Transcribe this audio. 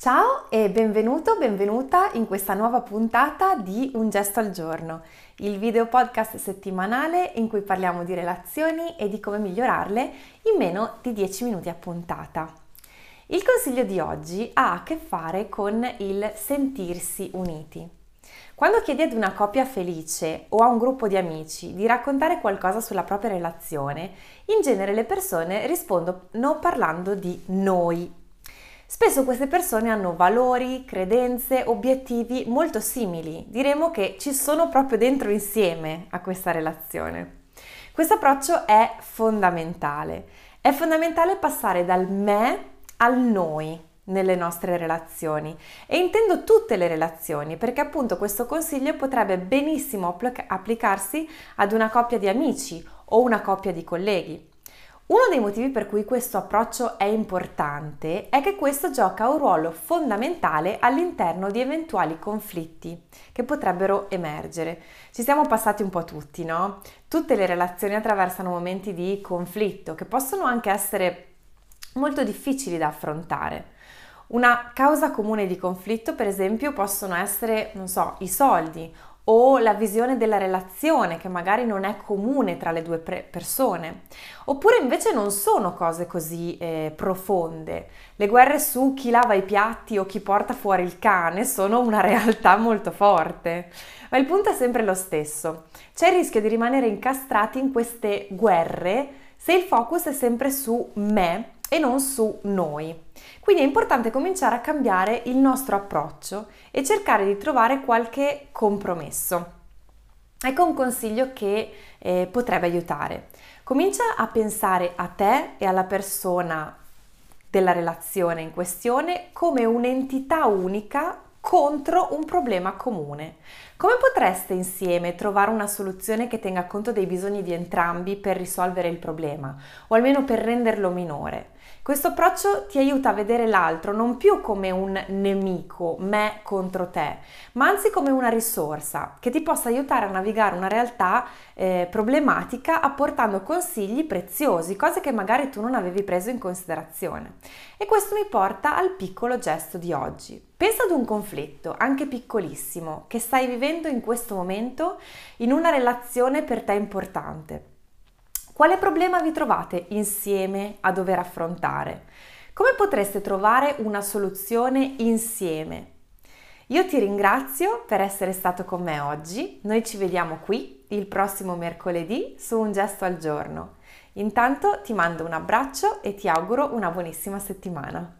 Ciao e benvenuto, benvenuta in questa nuova puntata di Un gesto al giorno, il video podcast settimanale in cui parliamo di relazioni e di come migliorarle in meno di 10 minuti a puntata. Il consiglio di oggi ha a che fare con il sentirsi uniti. Quando chiedi ad una coppia felice o a un gruppo di amici di raccontare qualcosa sulla propria relazione, in genere le persone rispondono parlando di noi Spesso queste persone hanno valori, credenze, obiettivi molto simili. Diremo che ci sono proprio dentro insieme a questa relazione. Questo approccio è fondamentale. È fondamentale passare dal me al noi nelle nostre relazioni e intendo tutte le relazioni perché appunto questo consiglio potrebbe benissimo applicarsi ad una coppia di amici o una coppia di colleghi. Uno dei motivi per cui questo approccio è importante è che questo gioca un ruolo fondamentale all'interno di eventuali conflitti che potrebbero emergere. Ci siamo passati un po' tutti, no? Tutte le relazioni attraversano momenti di conflitto che possono anche essere molto difficili da affrontare. Una causa comune di conflitto, per esempio, possono essere, non so, i soldi o la visione della relazione che magari non è comune tra le due pre- persone. Oppure invece non sono cose così eh, profonde. Le guerre su chi lava i piatti o chi porta fuori il cane sono una realtà molto forte. Ma il punto è sempre lo stesso. C'è il rischio di rimanere incastrati in queste guerre se il focus è sempre su me e non su noi. Quindi è importante cominciare a cambiare il nostro approccio e cercare di trovare qualche compromesso. Ecco un consiglio che eh, potrebbe aiutare. Comincia a pensare a te e alla persona della relazione in questione come un'entità unica contro un problema comune. Come potreste insieme trovare una soluzione che tenga conto dei bisogni di entrambi per risolvere il problema o almeno per renderlo minore? Questo approccio ti aiuta a vedere l'altro non più come un nemico, me contro te, ma anzi come una risorsa che ti possa aiutare a navigare una realtà eh, problematica apportando consigli preziosi, cose che magari tu non avevi preso in considerazione. E questo mi porta al piccolo gesto di oggi. Pensa ad un conflitto, anche piccolissimo, che stai vivendo in questo momento in una relazione per te importante. Quale problema vi trovate insieme a dover affrontare? Come potreste trovare una soluzione insieme? Io ti ringrazio per essere stato con me oggi. Noi ci vediamo qui il prossimo mercoledì su Un gesto al giorno. Intanto ti mando un abbraccio e ti auguro una buonissima settimana.